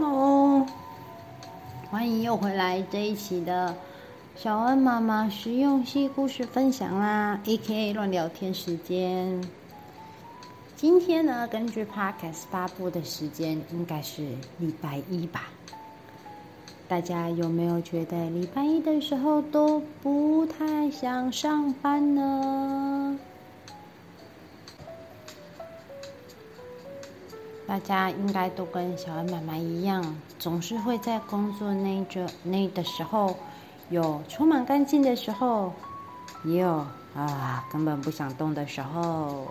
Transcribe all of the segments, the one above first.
Hello，欢迎又回来这一期的小恩妈妈实用系故事分享啦，AKA 乱聊天时间。今天呢，根据 Podcast 发布的时间应该是礼拜一吧？大家有没有觉得礼拜一的时候都不太想上班呢？大家应该都跟小恩妈妈一样，总是会在工作那这那的时候，有充满干劲的时候，也有啊根本不想动的时候。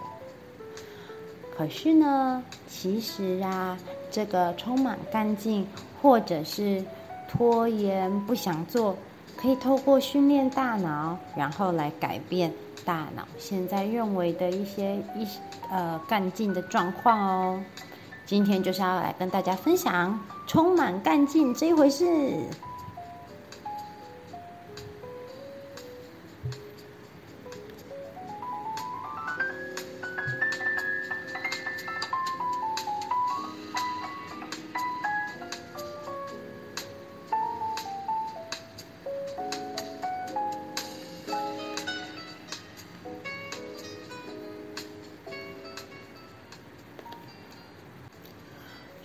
可是呢，其实啊，这个充满干劲，或者是拖延不想做，可以透过训练大脑，然后来改变大脑现在认为的一些一呃干劲的状况哦。今天就是要来跟大家分享充满干劲这一回事。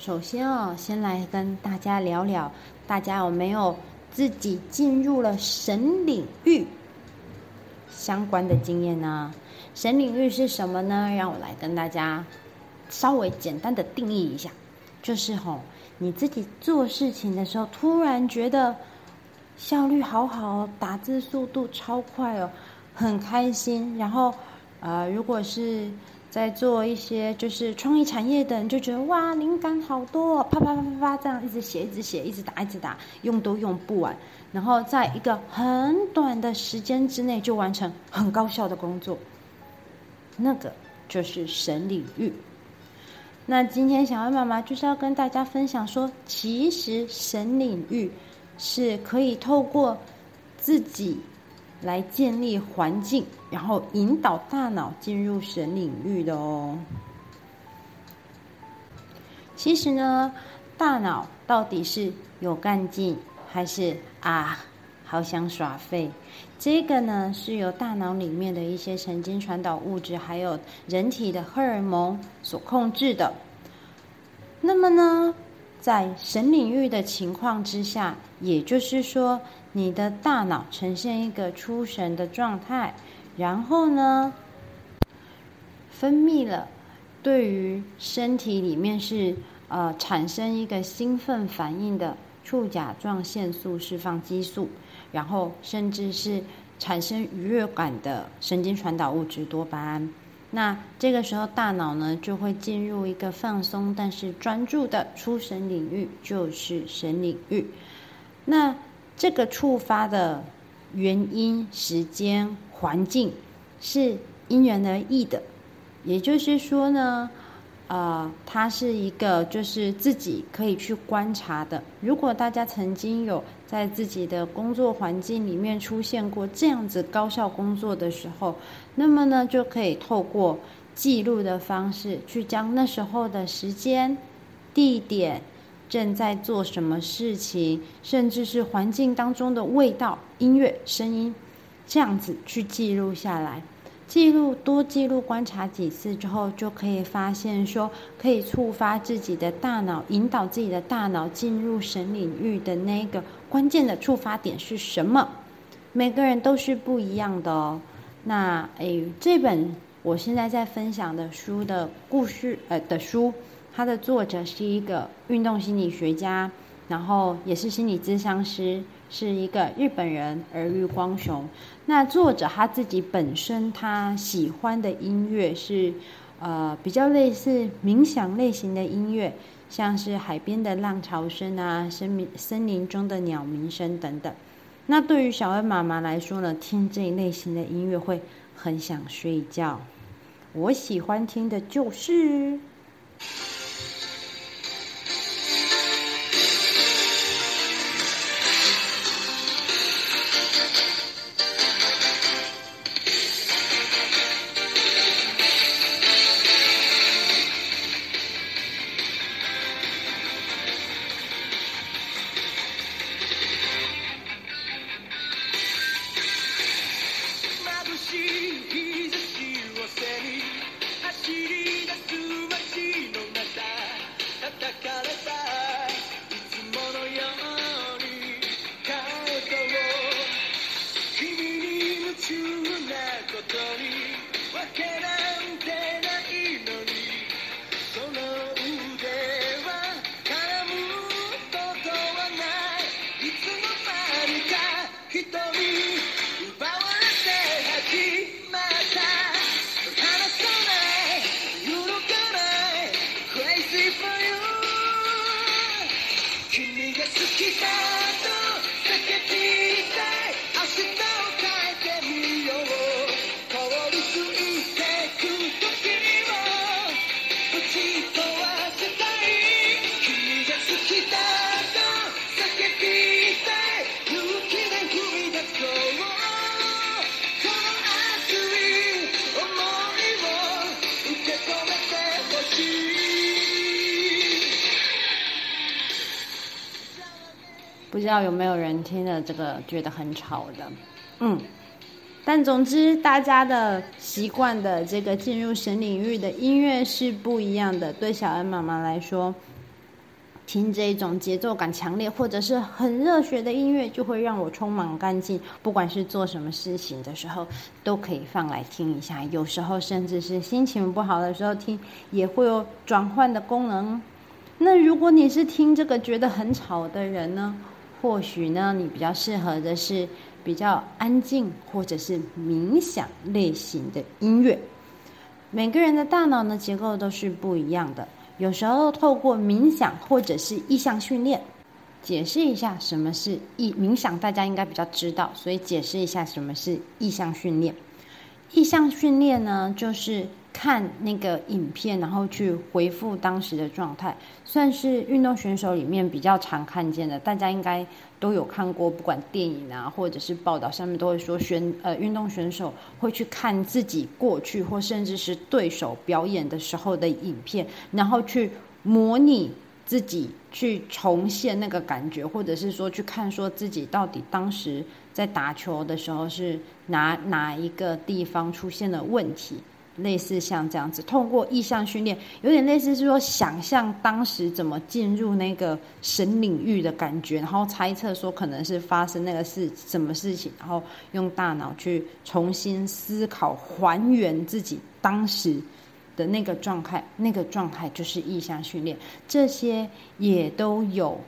首先哦，先来跟大家聊聊，大家有没有自己进入了神领域相关的经验呢？神领域是什么呢？让我来跟大家稍微简单的定义一下，就是吼，你自己做事情的时候，突然觉得效率好好，打字速度超快哦，很开心。然后，呃，如果是在做一些就是创意产业的人就觉得哇，灵感好多，啪啪啪啪啪这样一直写，一直写，一直打，一直打，用都用不完。然后在一个很短的时间之内就完成很高效的工作，那个就是神领域。那今天小恩妈妈就是要跟大家分享说，其实神领域是可以透过自己。来建立环境，然后引导大脑进入神领域的哦。其实呢，大脑到底是有干劲，还是啊，好想耍废？这个呢，是由大脑里面的一些神经传导物质，还有人体的荷尔蒙所控制的。那么呢，在神领域的情况之下，也就是说，你的大脑呈现一个出神的状态，然后呢，分泌了对于身体里面是呃产生一个兴奋反应的促甲状腺素释放激素，然后甚至是产生愉悦感的神经传导物质多巴胺。那这个时候大脑呢就会进入一个放松但是专注的出神领域，就是神领域。那这个触发的原因、时间、环境是因人而异的，也就是说呢，呃，它是一个就是自己可以去观察的。如果大家曾经有在自己的工作环境里面出现过这样子高效工作的时候，那么呢，就可以透过记录的方式去将那时候的时间、地点。正在做什么事情，甚至是环境当中的味道、音乐、声音，这样子去记录下来。记录多记录，观察几次之后，就可以发现说，可以触发自己的大脑，引导自己的大脑进入神领域的那个关键的触发点是什么？每个人都是不一样的哦。那诶，这本我现在在分享的书的故事，呃的书。它的作者是一个运动心理学家，然后也是心理咨商师，是一个日本人儿玉光雄。那作者他自己本身他喜欢的音乐是，呃，比较类似冥想类型的音乐，像是海边的浪潮声啊，森林森林中的鸟鸣声等等。那对于小恩妈妈来说呢，听这一类型的音乐会很想睡觉。我喜欢听的就是。知道有没有人听了这个觉得很吵的，嗯。但总之，大家的习惯的这个进入神领域的音乐是不一样的。对小恩妈妈来说，听这种节奏感强烈或者是很热血的音乐，就会让我充满干劲。不管是做什么事情的时候，都可以放来听一下。有时候甚至是心情不好的时候听，也会有转换的功能。那如果你是听这个觉得很吵的人呢？或许呢，你比较适合的是。比较安静或者是冥想类型的音乐，每个人的大脑呢结构都是不一样的。有时候透过冥想或者是意象训练，解释一下什么是意冥想，大家应该比较知道，所以解释一下什么是意象训练。意象训练呢，就是。看那个影片，然后去回复当时的状态，算是运动选手里面比较常看见的。大家应该都有看过，不管电影啊，或者是报道上面都会说选呃运动选手会去看自己过去或甚至是对手表演的时候的影片，然后去模拟自己去重现那个感觉，或者是说去看说自己到底当时在打球的时候是哪哪一个地方出现了问题。类似像这样子，通过意象训练，有点类似是说想象当时怎么进入那个神领域的感觉，然后猜测说可能是发生那个事什么事情，然后用大脑去重新思考，还原自己当时的那个状态，那个状态就是意象训练，这些也都有。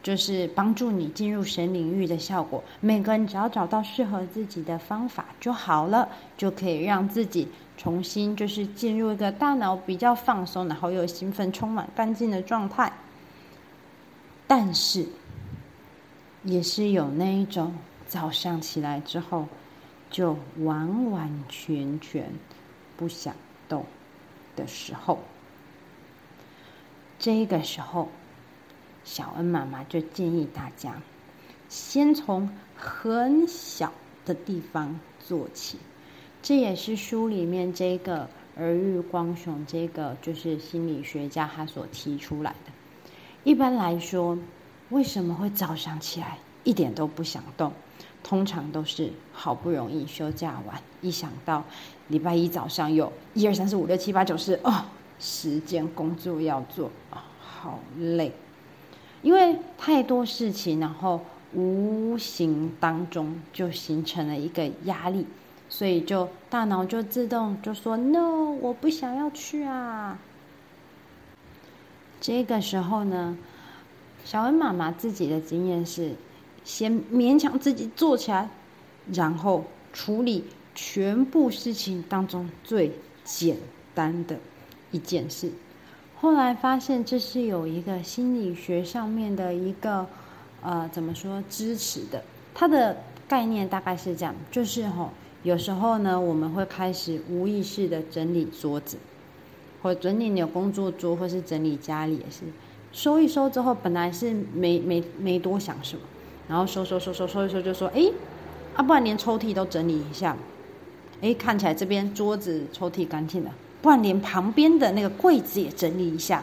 就是帮助你进入神领域的效果。每个人只要找到适合自己的方法就好了，就可以让自己重新就是进入一个大脑比较放松，然后又兴奋、充满干劲的状态。但是，也是有那一种早上起来之后就完完全全不想动的时候。这个时候。小恩妈妈就建议大家，先从很小的地方做起。这也是书里面这个儿玉光雄这个就是心理学家他所提出来的。一般来说，为什么会早上起来一点都不想动？通常都是好不容易休假完，一想到礼拜一早上有一二三四五六七八九十哦，时间工作要做啊，哦，好累。因为太多事情，然后无形当中就形成了一个压力，所以就大脑就自动就说 “no”，我不想要去啊。这个时候呢，小恩妈妈自己的经验是，先勉强自己做起来，然后处理全部事情当中最简单的一件事。后来发现这是有一个心理学上面的一个呃怎么说支持的，它的概念大概是这样，就是吼、有时候呢我们会开始无意识的整理桌子，或整理你的工作桌，或是整理家里也是，收一收之后本来是没没没多想什么，然后收收收收收一收就说哎，啊不然连抽屉都整理一下，哎看起来这边桌子抽屉干净了。不然连旁边的那个柜子也整理一下，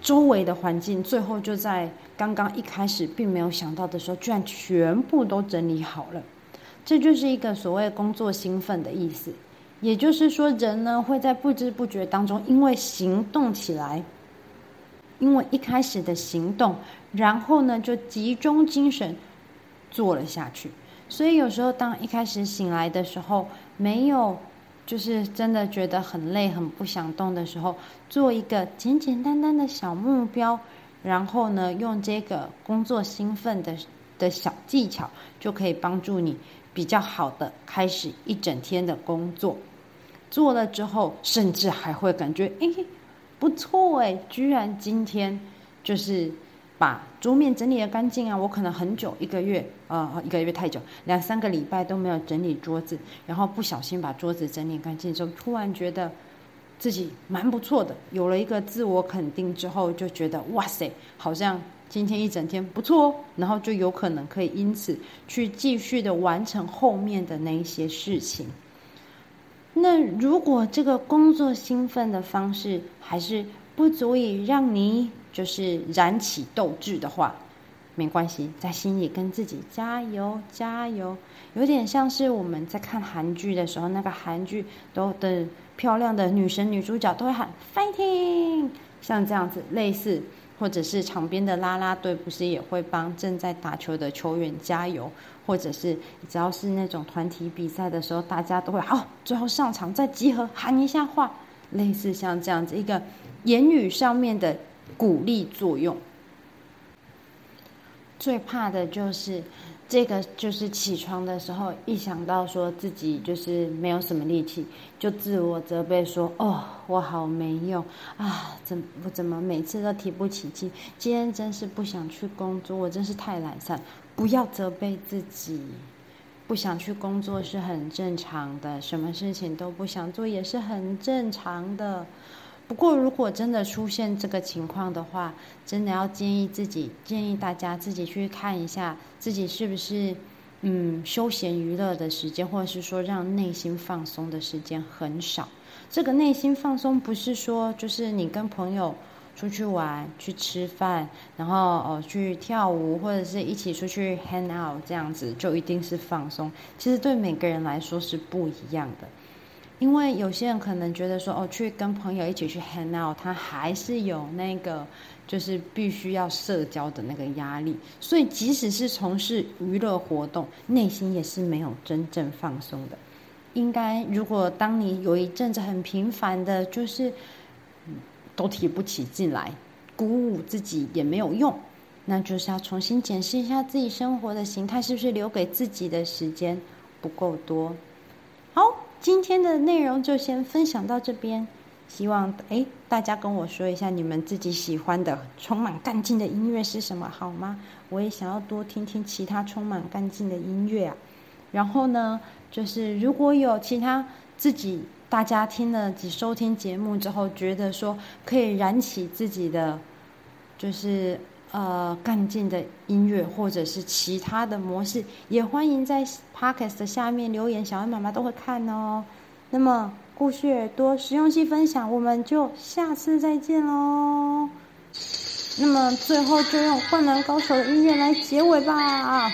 周围的环境，最后就在刚刚一开始并没有想到的时候，居然全部都整理好了。这就是一个所谓工作兴奋的意思。也就是说，人呢会在不知不觉当中，因为行动起来，因为一开始的行动，然后呢就集中精神做了下去。所以有时候当一开始醒来的时候，没有。就是真的觉得很累、很不想动的时候，做一个简简单单的小目标，然后呢，用这个工作兴奋的的小技巧，就可以帮助你比较好的开始一整天的工作。做了之后，甚至还会感觉，哎，不错哎，居然今天就是。把桌面整理的干净啊！我可能很久，一个月，呃，一个月太久，两三个礼拜都没有整理桌子，然后不小心把桌子整理干净之后，突然觉得自己蛮不错的，有了一个自我肯定之后，就觉得哇塞，好像今天一整天不错哦，然后就有可能可以因此去继续的完成后面的那一些事情。那如果这个工作兴奋的方式还是不足以让你。就是燃起斗志的话，没关系，在心里跟自己加油加油，有点像是我们在看韩剧的时候，那个韩剧都的漂亮的女神女主角都会喊 fighting，像这样子类似，或者是场边的啦啦队不是也会帮正在打球的球员加油，或者是只要是那种团体比赛的时候，大家都会好，最后上场再集合喊一下话，类似像这样子一个言语上面的鼓励作用。最怕的就是这个，就是起床的时候，一想到说自己就是没有什么力气，就自我责备说：“哦，我好没用啊！怎我怎么每次都提不起劲？今天真是不想去工作，我真是太懒散。”不要责备自己，不想去工作是很正常的，什么事情都不想做也是很正常的。不过，如果真的出现这个情况的话，真的要建议自己，建议大家自己去看一下自己是不是，嗯，休闲娱乐的时间，或者是说让内心放松的时间很少。这个内心放松不是说就是你跟朋友出去玩、去吃饭，然后哦去跳舞，或者是一起出去 hang out 这样子，就一定是放松。其实对每个人来说是不一样的。因为有些人可能觉得说，哦，去跟朋友一起去 hang out，他还是有那个，就是必须要社交的那个压力。所以，即使是从事娱乐活动，内心也是没有真正放松的。应该，如果当你有一阵子很频繁的，就是都提不起劲来，鼓舞自己也没有用，那就是要重新检视一下自己生活的形态，是不是留给自己的时间不够多。今天的内容就先分享到这边，希望诶大家跟我说一下你们自己喜欢的充满干劲的音乐是什么，好吗？我也想要多听听其他充满干劲的音乐啊。然后呢，就是如果有其他自己大家听了几收听节目之后，觉得说可以燃起自己的，就是。呃，干劲的音乐或者是其他的模式，也欢迎在 Podcast 下面留言，小恩妈妈都会看哦。那么，故事耳朵实用性分享，我们就下次再见喽。那么，最后就用《灌篮高手》的音乐来结尾吧。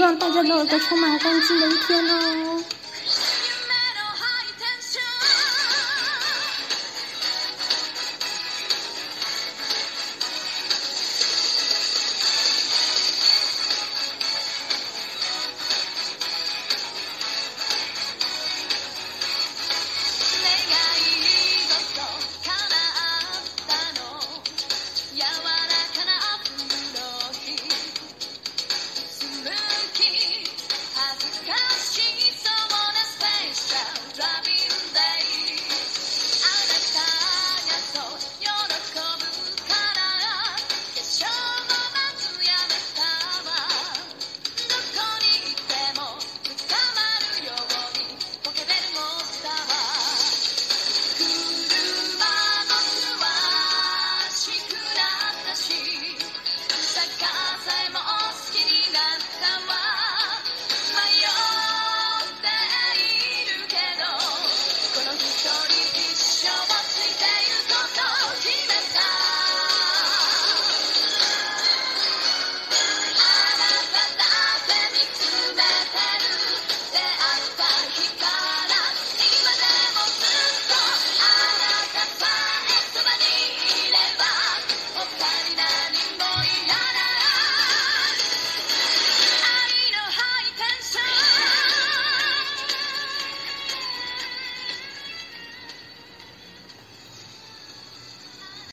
希望大家都有个充满干劲的一天哦。